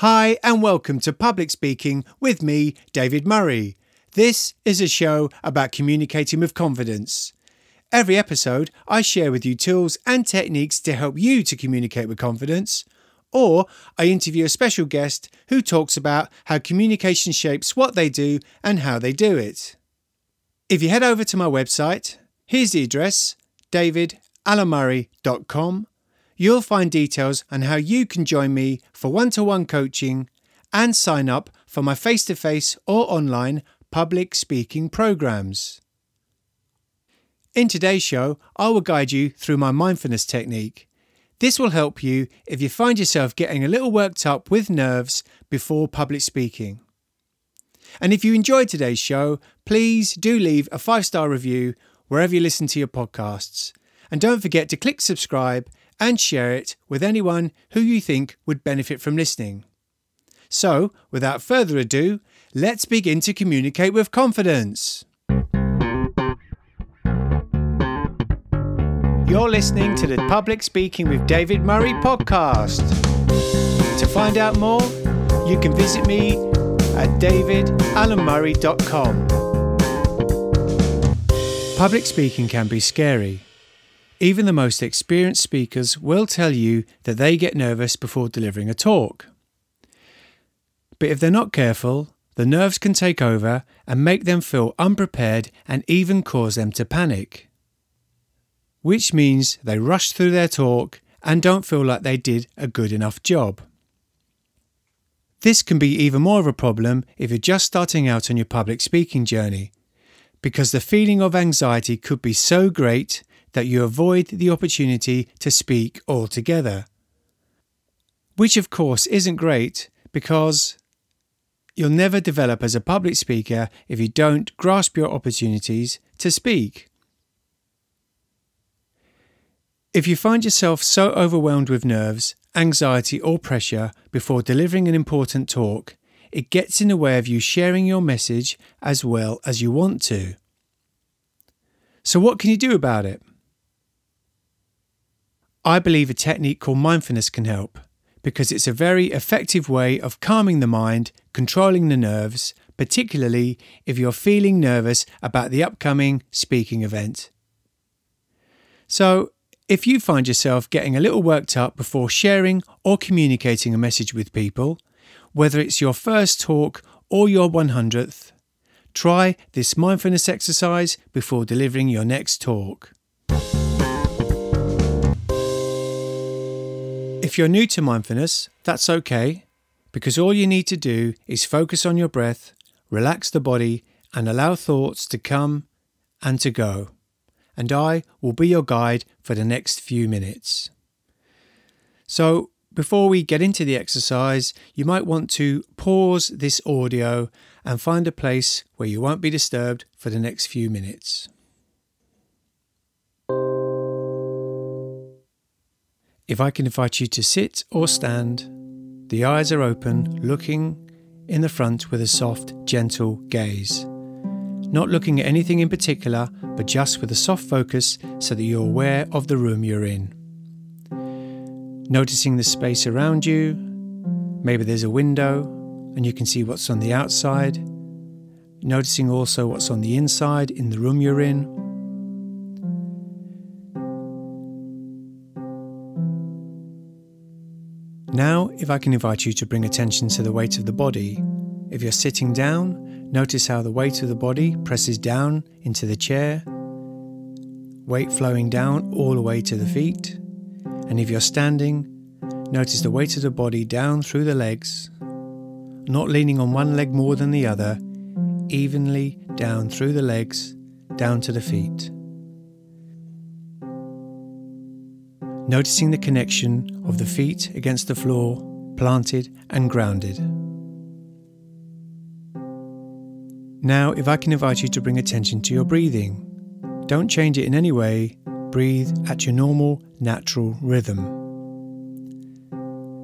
Hi, and welcome to Public Speaking with me, David Murray. This is a show about communicating with confidence. Every episode, I share with you tools and techniques to help you to communicate with confidence, or I interview a special guest who talks about how communication shapes what they do and how they do it. If you head over to my website, here's the address davidalamurray.com you'll find details on how you can join me for one to one coaching and sign up for my face to face or online public speaking programs. In today's show, I will guide you through my mindfulness technique. This will help you if you find yourself getting a little worked up with nerves before public speaking. And if you enjoyed today's show, please do leave a five star review wherever you listen to your podcasts. And don't forget to click subscribe and share it with anyone who you think would benefit from listening. So, without further ado, let's begin to communicate with confidence. You're listening to the Public Speaking with David Murray podcast. To find out more, you can visit me at davidalamurray.com. Public speaking can be scary. Even the most experienced speakers will tell you that they get nervous before delivering a talk. But if they're not careful, the nerves can take over and make them feel unprepared and even cause them to panic. Which means they rush through their talk and don't feel like they did a good enough job. This can be even more of a problem if you're just starting out on your public speaking journey, because the feeling of anxiety could be so great that you avoid the opportunity to speak altogether. Which, of course, isn't great because you'll never develop as a public speaker if you don't grasp your opportunities to speak. If you find yourself so overwhelmed with nerves, anxiety, or pressure before delivering an important talk, it gets in the way of you sharing your message as well as you want to. So, what can you do about it? I believe a technique called mindfulness can help because it's a very effective way of calming the mind, controlling the nerves, particularly if you're feeling nervous about the upcoming speaking event. So, if you find yourself getting a little worked up before sharing or communicating a message with people, whether it's your first talk or your 100th, try this mindfulness exercise before delivering your next talk. If you're new to mindfulness, that's okay, because all you need to do is focus on your breath, relax the body, and allow thoughts to come and to go. And I will be your guide for the next few minutes. So, before we get into the exercise, you might want to pause this audio and find a place where you won't be disturbed for the next few minutes. If I can invite you to sit or stand, the eyes are open, looking in the front with a soft, gentle gaze. Not looking at anything in particular, but just with a soft focus so that you're aware of the room you're in. Noticing the space around you. Maybe there's a window and you can see what's on the outside. Noticing also what's on the inside in the room you're in. If I can invite you to bring attention to the weight of the body. If you're sitting down, notice how the weight of the body presses down into the chair, weight flowing down all the way to the feet. And if you're standing, notice the weight of the body down through the legs, not leaning on one leg more than the other, evenly down through the legs, down to the feet. noticing the connection of the feet against the floor, planted and grounded. Now, if I can invite you to bring attention to your breathing, don't change it in any way, breathe at your normal, natural rhythm.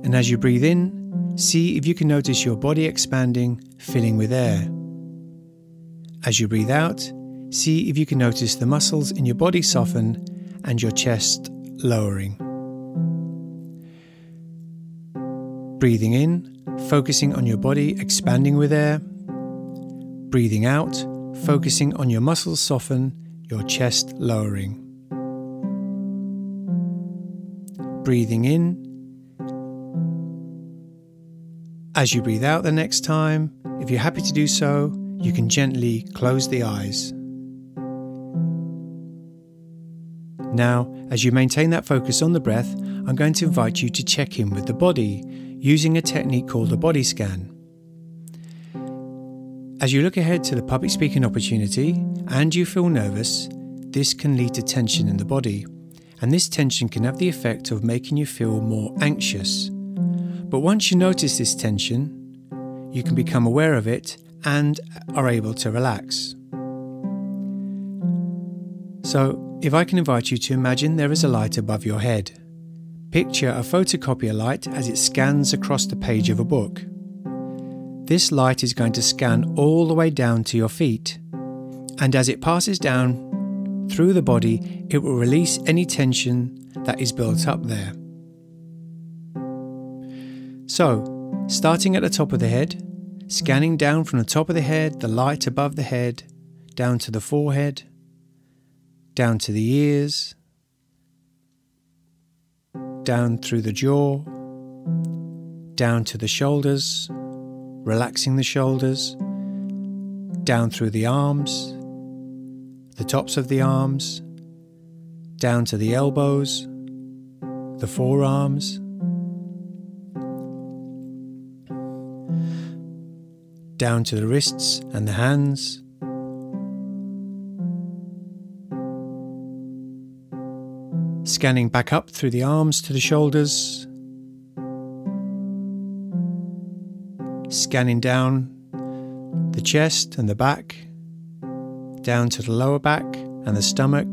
And as you breathe in, see if you can notice your body expanding, filling with air. As you breathe out, see if you can notice the muscles in your body soften and your chest lowering. Breathing in focusing on your body expanding with air. Breathing out, focusing on your muscles soften, your chest lowering. Breathing in. As you breathe out the next time, if you're happy to do so, you can gently close the eyes. Now, as you maintain that focus on the breath, I'm going to invite you to check in with the body using a technique called a body scan. As you look ahead to the public speaking opportunity and you feel nervous, this can lead to tension in the body, and this tension can have the effect of making you feel more anxious. But once you notice this tension, you can become aware of it and are able to relax. So, if I can invite you to imagine there is a light above your head. Picture a photocopier light as it scans across the page of a book. This light is going to scan all the way down to your feet, and as it passes down through the body, it will release any tension that is built up there. So, starting at the top of the head, scanning down from the top of the head, the light above the head, down to the forehead, down to the ears, down through the jaw, down to the shoulders, relaxing the shoulders, down through the arms, the tops of the arms, down to the elbows, the forearms, down to the wrists and the hands. Scanning back up through the arms to the shoulders. Scanning down the chest and the back, down to the lower back and the stomach,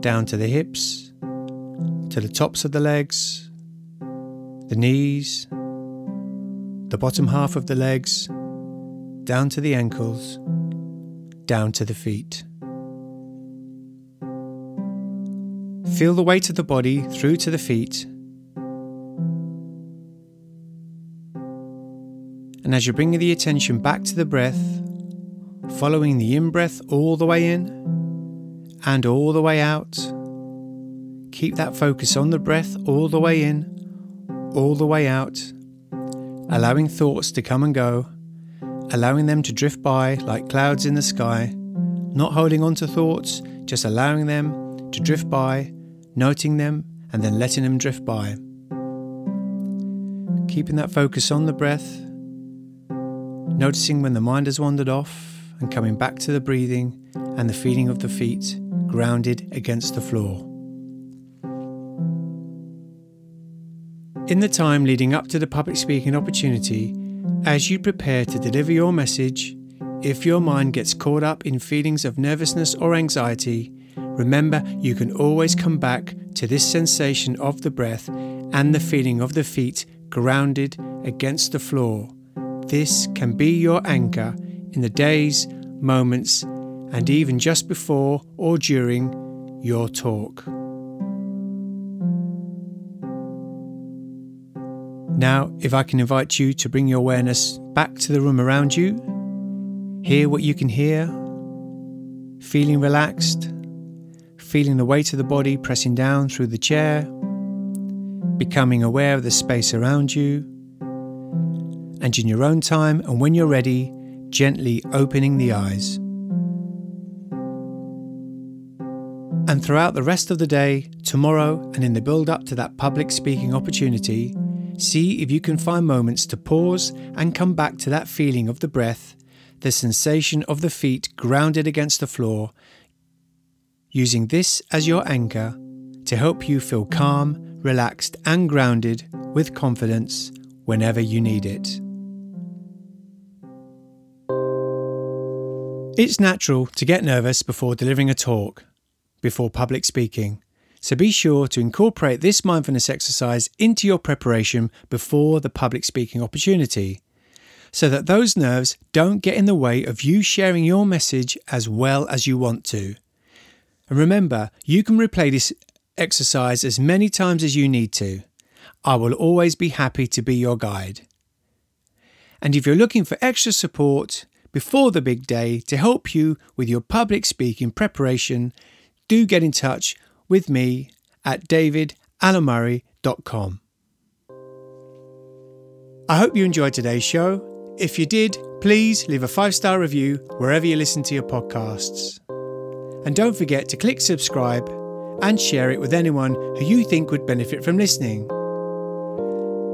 down to the hips, to the tops of the legs, the knees, the bottom half of the legs, down to the ankles, down to the feet. Feel the weight of the body through to the feet. And as you're bringing the attention back to the breath, following the in breath all the way in and all the way out, keep that focus on the breath all the way in, all the way out allowing thoughts to come and go, allowing them to drift by like clouds in the sky, not holding on to thoughts, just allowing them to drift by, noting them, and then letting them drift by. Keeping that focus on the breath, noticing when the mind has wandered off, and coming back to the breathing and the feeling of the feet grounded against the floor. In the time leading up to the public speaking opportunity, as you prepare to deliver your message, if your mind gets caught up in feelings of nervousness or anxiety, remember you can always come back to this sensation of the breath and the feeling of the feet grounded against the floor. This can be your anchor in the days, moments, and even just before or during your talk. Now, if I can invite you to bring your awareness back to the room around you, hear what you can hear, feeling relaxed, feeling the weight of the body pressing down through the chair, becoming aware of the space around you, and in your own time and when you're ready, gently opening the eyes. And throughout the rest of the day, tomorrow, and in the build up to that public speaking opportunity, See if you can find moments to pause and come back to that feeling of the breath, the sensation of the feet grounded against the floor, using this as your anchor to help you feel calm, relaxed, and grounded with confidence whenever you need it. It's natural to get nervous before delivering a talk, before public speaking. So be sure to incorporate this mindfulness exercise into your preparation before the public speaking opportunity so that those nerves don't get in the way of you sharing your message as well as you want to. And remember, you can replay this exercise as many times as you need to. I will always be happy to be your guide. And if you're looking for extra support before the big day to help you with your public speaking preparation, do get in touch with me at davidallenmurray.com. I hope you enjoyed today's show. If you did, please leave a five star review wherever you listen to your podcasts. And don't forget to click subscribe and share it with anyone who you think would benefit from listening.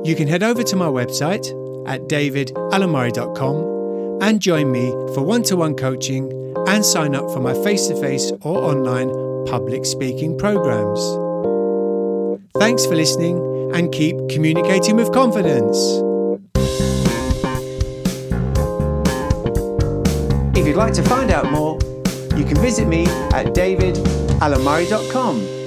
You can head over to my website at davidallenmurray.com and join me for one to one coaching and sign up for my face to face or online public speaking programs. Thanks for listening and keep communicating with confidence. If you'd like to find out more, you can visit me at davidallenmurray.com.